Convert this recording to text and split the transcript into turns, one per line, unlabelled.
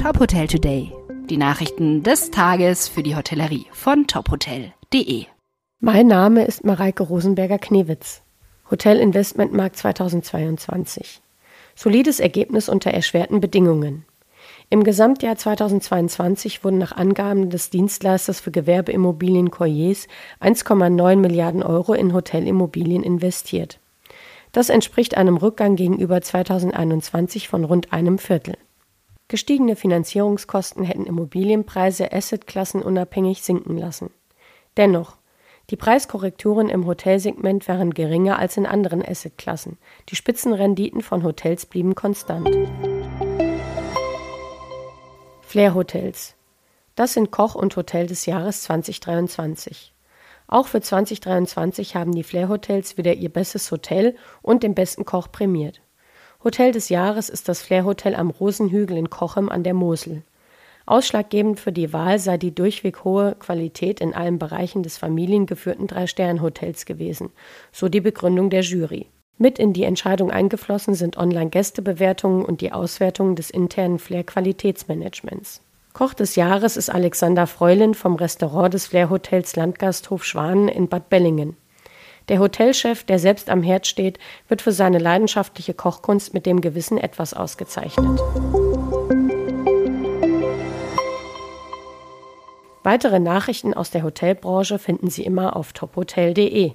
Top Hotel Today. Die Nachrichten des Tages für die Hotellerie von tophotel.de.
Mein Name ist Mareike Rosenberger-Knewitz. Hotel Investmentmarkt 2022. Solides Ergebnis unter erschwerten Bedingungen. Im Gesamtjahr 2022 wurden nach Angaben des Dienstleisters für Gewerbeimmobilien Coyers 1,9 Milliarden Euro in Hotelimmobilien investiert. Das entspricht einem Rückgang gegenüber 2021 von rund einem Viertel. Gestiegene Finanzierungskosten hätten Immobilienpreise assetklassenunabhängig sinken lassen. Dennoch, die Preiskorrekturen im Hotelsegment waren geringer als in anderen Assetklassen. Die Spitzenrenditen von Hotels blieben konstant. Flair Hotels. Das sind Koch und Hotel des Jahres 2023. Auch für 2023 haben die Flair Hotels wieder ihr bestes Hotel und den besten Koch prämiert. Hotel des Jahres ist das Flair Hotel am Rosenhügel in Kochem an der Mosel. Ausschlaggebend für die Wahl sei die durchweg hohe Qualität in allen Bereichen des familiengeführten Drei-Stern-Hotels gewesen, so die Begründung der Jury. Mit in die Entscheidung eingeflossen sind Online-Gästebewertungen und die Auswertungen des internen Flair-Qualitätsmanagements. Koch des Jahres ist Alexander Freulin vom Restaurant des Flair-Hotels Landgasthof Schwanen in Bad Bellingen. Der Hotelchef, der selbst am Herd steht, wird für seine leidenschaftliche Kochkunst mit dem Gewissen etwas ausgezeichnet. Weitere Nachrichten aus der Hotelbranche finden Sie immer auf tophotel.de.